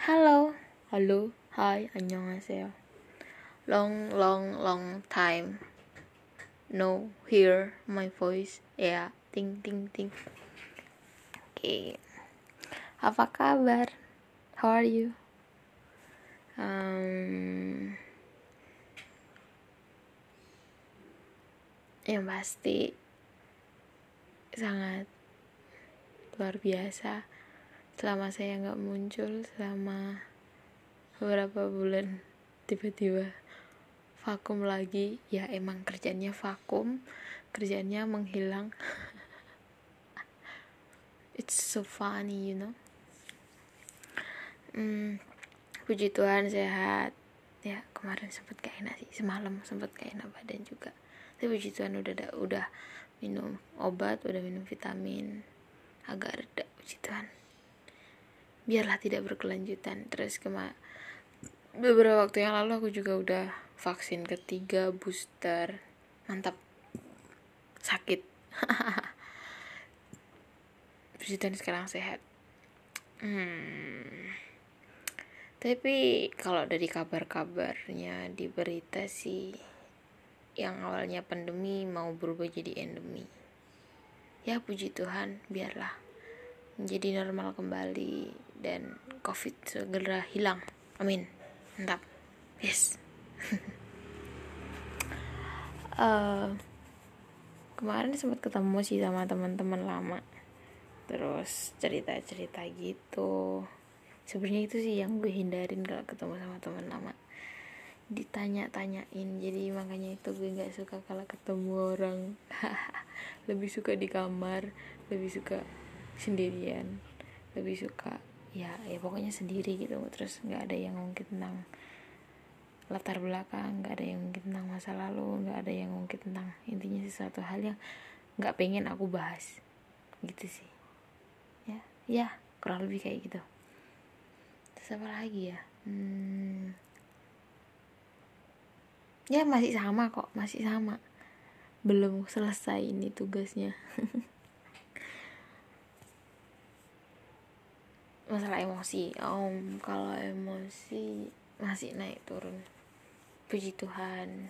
Halo, halo, hai, 안녕하세요. Long, long, long time no hear my voice. Ya, yeah. ting, ting, ting. Oke, okay. apa kabar? How are you? Um, yang pasti sangat luar biasa selama saya nggak muncul selama beberapa bulan tiba-tiba vakum lagi ya emang kerjanya vakum kerjanya menghilang. It's so funny you know? Hmm, puji Tuhan sehat. Ya kemarin sempat gak enak sih semalam sempat gak enak badan juga. Tapi puji Tuhan udah udah minum obat udah minum vitamin. Agak reda puji Tuhan biarlah tidak berkelanjutan. Terus kema beberapa waktu yang lalu aku juga udah vaksin ketiga booster. Mantap. Sakit. Puji sekarang sehat. Hmm. tapi kalau dari kabar-kabarnya di berita sih yang awalnya pandemi mau berubah jadi endemi. Ya puji Tuhan biarlah menjadi normal kembali dan covid segera hilang. Amin. Mantap. Yes. Uh, kemarin sempat ketemu sih sama teman-teman lama. Terus cerita-cerita gitu. Sebenarnya itu sih yang gue hindarin kalau ketemu sama teman lama. Ditanya-tanyain. Jadi makanya itu gue nggak suka kalau ketemu orang. Lebih suka di kamar. Lebih suka sendirian. Lebih suka ya ya pokoknya sendiri gitu. Terus nggak ada yang mungkin tentang latar belakang nggak ada yang mungkin tentang masa lalu nggak ada yang mungkin tentang intinya sesuatu hal yang nggak pengen aku bahas. Gitu sih. Ya ya kurang lebih kayak gitu. Terus apa lagi ya? Hmm, ya masih sama kok. Masih sama. Belum selesai ini tugasnya masalah emosi. Om kalau emosi masih naik turun. Puji Tuhan.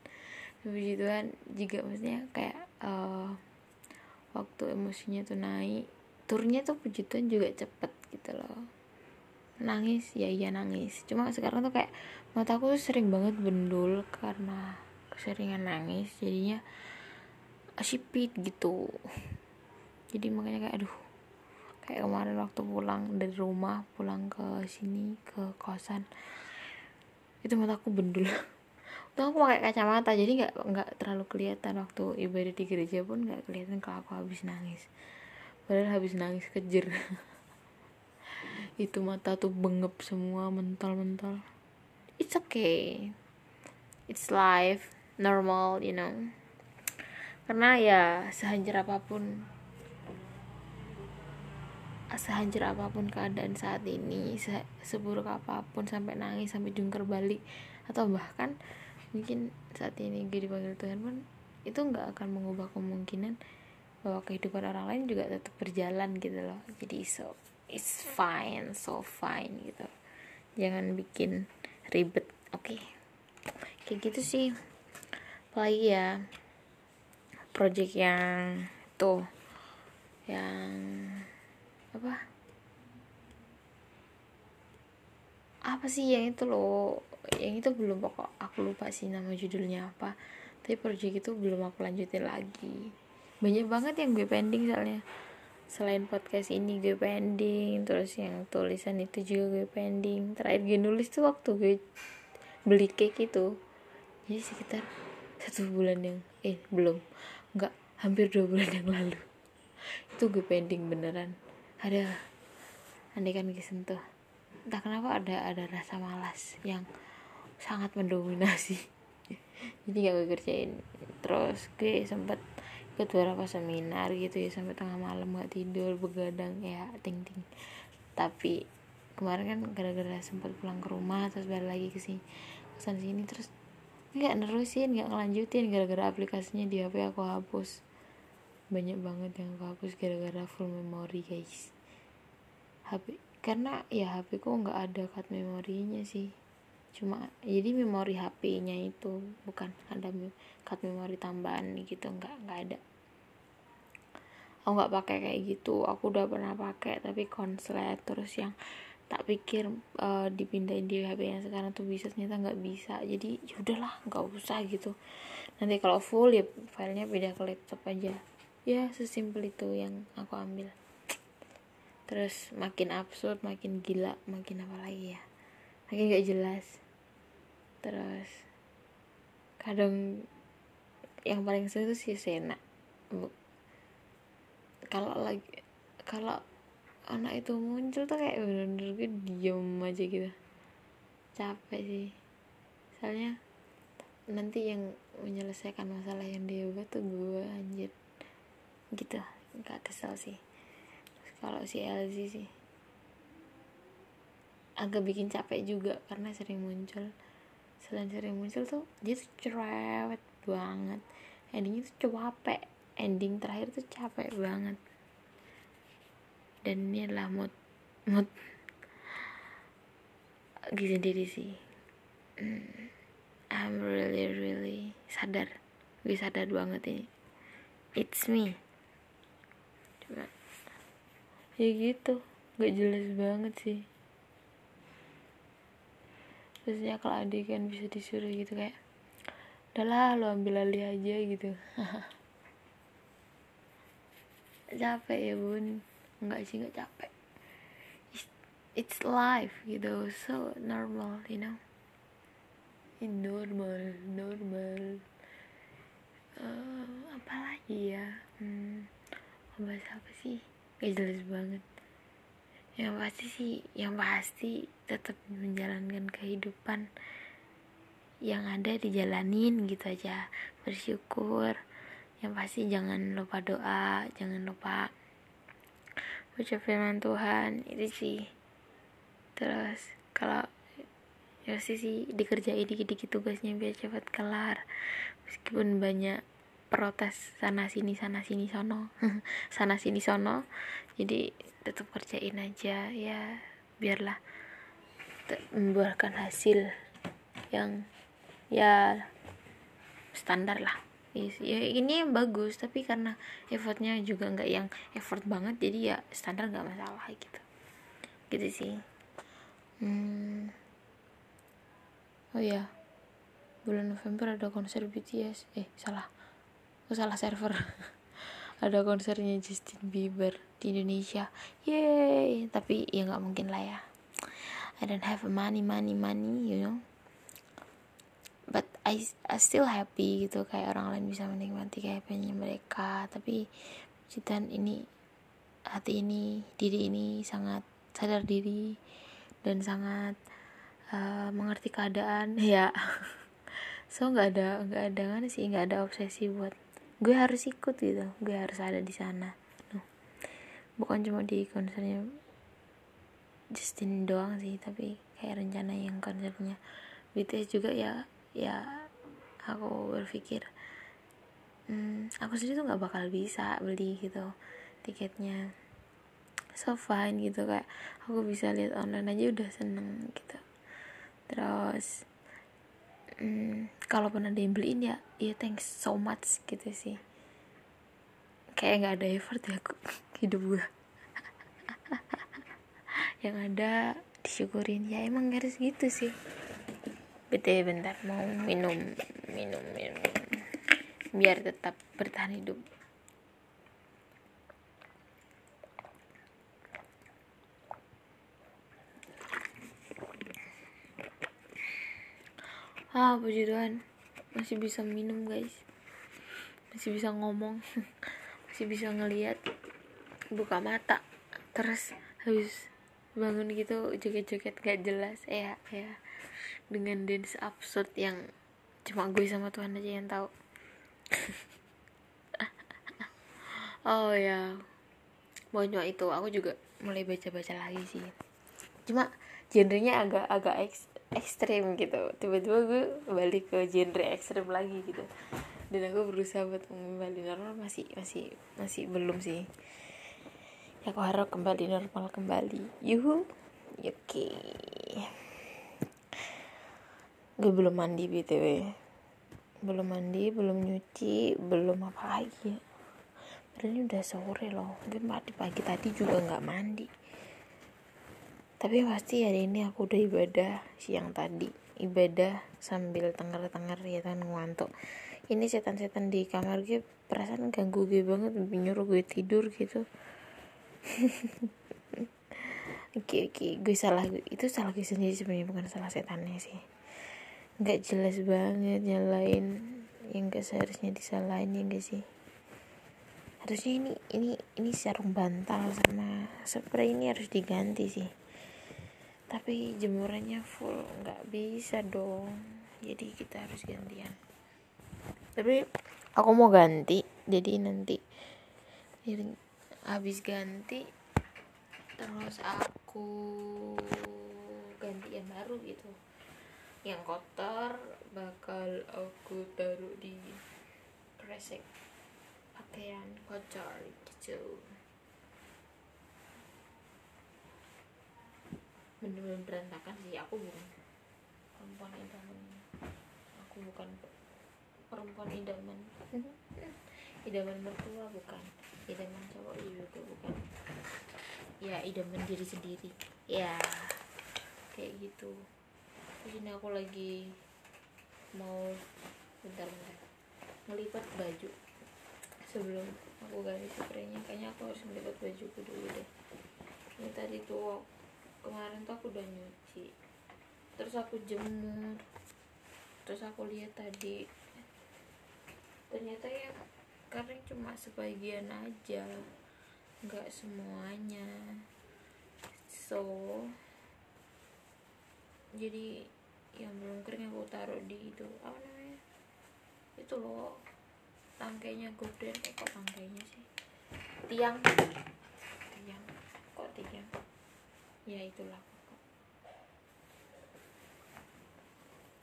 Puji Tuhan juga maksudnya kayak uh, waktu emosinya tuh naik turunnya tuh puji Tuhan juga cepet gitu loh. Nangis ya iya nangis. Cuma sekarang tuh kayak mataku tuh sering banget bendul karena keseringan nangis. Jadinya sipit gitu. Jadi makanya kayak aduh kayak kemarin waktu pulang dari rumah pulang ke sini ke kosan. Itu mataku bendul. Tuh aku pakai kacamata jadi nggak nggak terlalu kelihatan. Waktu ibadah di gereja pun nggak kelihatan kalau aku habis nangis. Padahal habis nangis kejer. Itu mata tuh bengep semua mental-mental. It's okay. It's life normal you know. Karena ya sehancur apa pun sehancur apa pun keadaan saat ini se seburuk apa pun sampai nangis sampai jungker balik atau bahkan mungkin saat ini gue dipanggil Tuhan pun itu nggak akan mengubah kemungkinan bahwa kehidupan orang lain juga tetap berjalan gitu loh. Jadi so it's fine so fine gitu. Jangan bikin ribet oke. Okay. kayak gitu sih. Apalagi ya project yang tuh yang apa? Apa sih yang itu loh? Yang itu belum pokok aku lupa sih nama judulnya apa. Tapi project itu belum aku lanjutin lagi. Banyak banget yang gue pending soalnya. Selain podcast ini gue pending terus yang tulisan itu juga gue pending. Terakhir gue nulis tuh waktu gue beli cake itu. Jadi sekitar satu bulan yang eh belum. Nggak hampir dua bulan yang lalu. Itu gue pending beneran ada andai kan sentuh. Entah kenapa ada ada rasa malas yang sangat mendominasi. Jadi gak gue kerjain terus gue sempet ikut beberapa seminar gitu ya sampai tengah malam gak tidur begadang ya ting ting tapi kemarin kan gara-gara sempat pulang ke rumah terus balik lagi ke sini kesan sini terus nggak nerusin nggak ngelanjutin gara-gara aplikasinya di HP aku hapus. Banyak banget yang aku hapus gara-gara full memory guys HP karena ya HP ku nggak ada card memorinya sih. Cuma jadi memori HP-nya itu bukan ada card memori tambahan gitu nggak nggak ada. Aku nggak pakai kayak gitu aku udah pernah pakai tapi konslet terus yang tak pikir uh, dipindahin di HP yang sekarang tuh bisa ternyata nggak bisa. Jadi ya udahlah nggak usah gitu. Nanti kalau full ya filenya pindah ke laptop aja. Ya sesimpel itu yang aku ambil terus makin absurd makin gila makin apa lagi ya? Makin gak jelas. Terus kadang yang paling sering itu si Sena. Kalau lagi kalau anak itu muncul tuh kayak bener-bener gue diem aja gitu. Capek sih. Soalnya nanti yang menyelesaikan masalah yang dia buat tuh gue anjir. Gitu gak kesel sih kalau si LZ sih. Agak bikin capek juga karena sering muncul. Selain sering muncul tuh dia tuh cerewet banget. Endingnya tuh capek. Ending terakhir tuh capek banget. Dan ini adalah mood mood gitu sendiri sih. Hmm, I'm really really sadar. Gue sadar banget ini. It's me. Coba ya gitu gak jelas banget sih. Terusnya kalau adik kan bisa disuruh gitu kayak udahlah lo ambil alih aja gitu. Capek ya bun. Nggak sih nggak capek. It's, it's life gitu so normal you know In normal normal uh, apa lagi ya hmm, bahas apa sih gak jelas banget. Yang pasti sih yang pasti tetap menjalankan kehidupan yang ada dijalanin gitu aja. Bersyukur. Yang pasti jangan lupa doa jangan lupa baca firman Tuhan. Itu sih. Terus kalau ya sih sih dikerjain dikit-dikit tugasnya biar cepat kelar. Meskipun banyak protes sana sini sana sini sono. Sana sini sono. Jadi tetap kerjain aja ya biarlah membuahkan hasil yang ya standar lah. Ya ini yang bagus tapi karena effortnya juga nggak yang effort banget jadi ya standar nggak masalah gitu. Gitu sih. Hmm. oh ya. Bulan November ada konser BTS eh salah oh salah server. Ada konsernya Justin Bieber di Indonesia. Yeay. Tapi ya nggak mungkin lah ya. I don't have money money money you know. But I, I still happy gitu. Kayak orang lain bisa menikmati penyanyi mereka. Tapi citan ini hati ini diri ini sangat sadar diri dan sangat uh, mengerti keadaan. Ya. So nggak ada nggak ada kan sih nggak ada obsesi buat gue harus ikut gitu. Gue harus ada di sana. No. bukan cuma di konsernya Justin doang sih tapi kayak rencana yang konsernya BTS juga ya ya aku berpikir hmm, aku sendiri tuh nggak bakal bisa beli gitu tiketnya. So fine gitu kayak aku bisa lihat online aja udah seneng gitu. Terus hmm, kalau pernah ada yang beliin ya ya thanks so much gitu sih. Kayak nggak ada effort ya aku hidup gue yang ada disyukurin. Ya emang harus gitu sih. Bete bentar mau minum minum minum. Biar tetap bertahan hidup ah puji Tuhan. Masih bisa minum guys. Masih bisa ngomong. Masih bisa ngelihat buka mata. Terus habis bangun gitu joget-joget gak jelas. Ya ya. Dengan dance absurd yang cuma gue sama Tuhan aja yang tahu. Oh ya. Banyak itu aku juga mulai baca-baca lagi sih. Cuma genrenya agak agak eks, ekstrim gitu. Tiba-tiba gue balik ke genre ekstrim lagi gitu. Dan aku berusaha buat kembali normal masih masih masih belum sih. Ya aku harap kembali normal kembali. Yuhu. Oke okay. gue belum mandi btw belum mandi belum nyuci belum apa lagi. Ya padahal ini udah sore loh. Gue mandi pagi tadi juga nggak mandi tapi pasti hari ini aku udah ibadah siang tadi. Ibadah sambil tenger-tenger ya kan ngantuk. Ini setan-setan di kamar gue perasaan ganggu gue banget nyuruh gue tidur gitu. Oke oke okay. gue salah itu salah gue sendiri sebenarnya bukan salah setannya sih. Nggak jelas banget nyalain yang gak seharusnya disalahin ya gak sih? Harusnya ini ini ini sarung bantal sama spray ini harus diganti sih tapi jemurannya full nggak bisa dong. Jadi kita harus gantian. Tapi aku mau ganti jadi nanti habis ganti terus aku ganti yang baru gitu. Yang kotor bakal aku taruh di kresek pakaian kotor gitu bener-bener berantakan sih. Aku bukan perempuan idaman. Aku bukan perempuan idaman. Idaman mertua bukan. Idaman cowok juga bukan. Ya idaman diri sendiri. Ya kayak gitu. Terus ini aku lagi mau bentar-bentar ngelipat baju. Sebelum aku ganti spraynya kayaknya aku harus ngelipat bajuku dulu deh. Ini tadi tuh kemarin tuh aku udah nyuci. Terus aku jemur. Terus aku lihat tadi. Ternyata ya kering cuma sebagian aja. Nggak semuanya. So jadi yang belum kering aku taruh di itu apa namanya? Itu loh tangkainya gorden eh kok tangkainya sih? Tiang. Tiang. Kok tiang ya itulah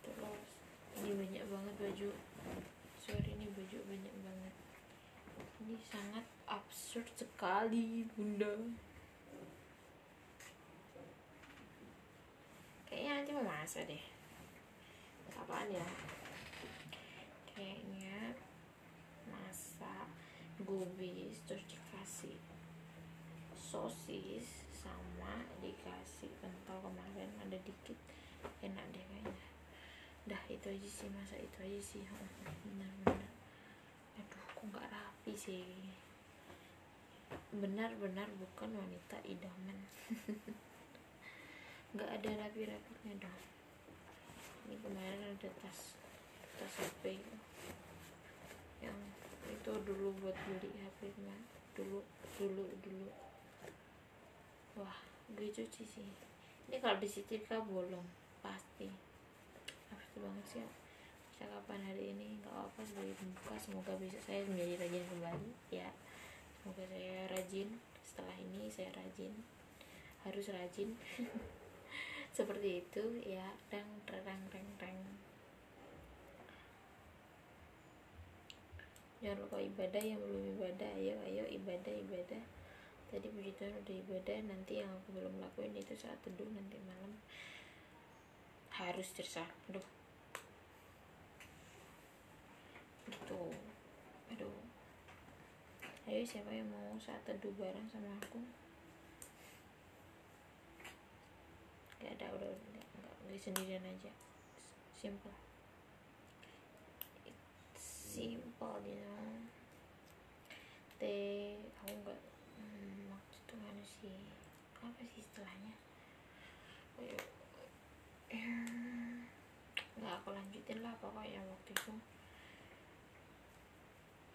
terus ini banyak banget baju. Sorry ini baju banyak banget. Ini sangat absurd sekali bunda. Kayaknya nanti mau masak deh. Apaan ya? Kayaknya masak gubis terus dikasih sosis sama dikasih pentol kemarin ada dikit. Enak deh kayaknya. Dah itu aja sih masa itu aja sih. Benar-benar aduh kok nggak rapi sih? Benar-benar bukan wanita idaman. Nggak ada rapi-rapinya dong. Ini kemarin ada tas tas HP yang itu dulu buat beli HP dulu dulu dulu wah gue cuci sih. Ini kalau disetrika bolong pasti. Pasti banget sih kapan hari ini nggak apa sebagai pembuka semoga bisa saya menjadi rajin kembali. Ya semoga saya rajin. Setelah ini saya rajin. Harus rajin. Seperti itu ya. Reng reng reng reng. Jangan lupa ibadah yang belum ibadah. Ayo ayo ibadah ibadah tadi puji Tuhan udah ibadah nanti yang aku belum lakuin itu saat teduh nanti malam. Harus tersah aduh. Gitu. Aduh. Ayo siapa yang mau saat teduh bareng sama aku? Gak ada udah nggak gue sendirian aja. Simple. It's simple you know sih. Apa sih istilahnya? Nggak aku lanjutin lah pokoknya waktu itu.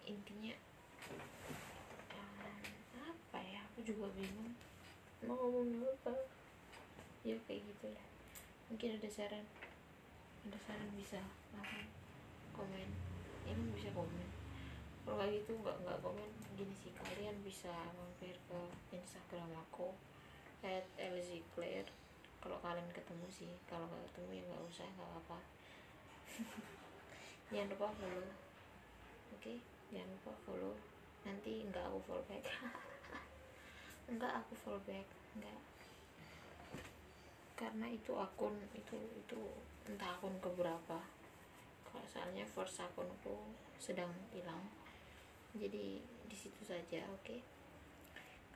Intinya um, apa ya aku juga bingung. Mau ngomong apa? Ya kayak gitulah. Mungkin ada saran. Ada saran bisa langsung komen. Ini bisa komen kalau kayak gitu nggak nggak komen. Gini sih kalian bisa mampir ke instagram aku at Claire kalau kalian ketemu sih kalau nggak ketemu ya nggak usah nggak apa jangan lupa follow. Oke okay? jangan lupa follow. Nanti nggak aku follow back. Enggak aku fallback enggak karena itu akun itu itu entah akun keberapa. Kalau soalnya first akunku sedang hilang jadi di situ saja oke? Okay?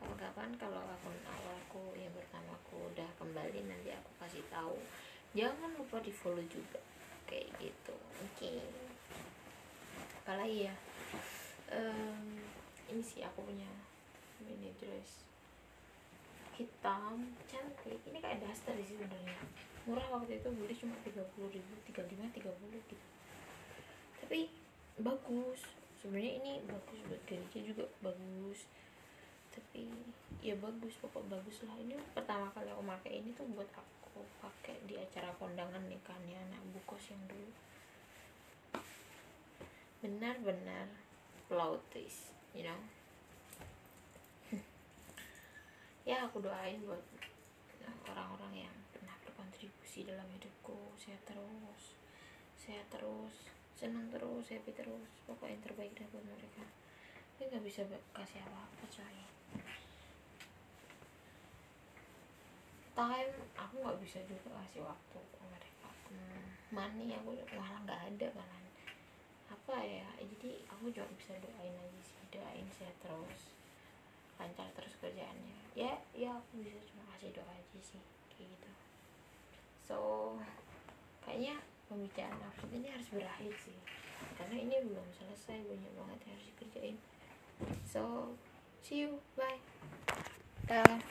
kapan-kapan kalau akun awalku yang pertama aku udah kembali nanti aku kasih tahu. Jangan lupa di follow juga. Kayak gitu oke? Okay. apalagi ya? Um, ini sih aku punya mini dress hitam cantik. Ini kayak daster sih sebenarnya. Murah waktu itu beli cuma tiga puluh ribu tiga lima tiga puluh gitu. Tapi bagus sebenarnya ini bagus buat gereja juga bagus. Tapi ya bagus pokok bagus lah. Ini pertama kali aku pakai ini tuh buat aku pakai di acara kondangan nikahnya anak bukos yang dulu. Benar-benar twist you know? Ya aku doain buat orang-orang yang pernah berkontribusi dalam hidupku. Saya terus. Saya terus senang terus happy terus pokoknya yang terbaik dah buat mereka. Tapi nggak bisa kasih apa-apa coy. Time aku nggak bisa juga kasih waktu ke mereka. Hmm, money aku malah nggak ada malah apa ya jadi aku cuma bisa doain aja sih doain saya terus lancar terus kerjaannya. Ya ya aku bisa cuma kasih doa aja sih kayak gitu. So kayaknya pembicaraan aku. Ini harus berakhir sih. Karena ini belum selesai banyak banget yang harus dikerjain. So see you. Bye. Dah.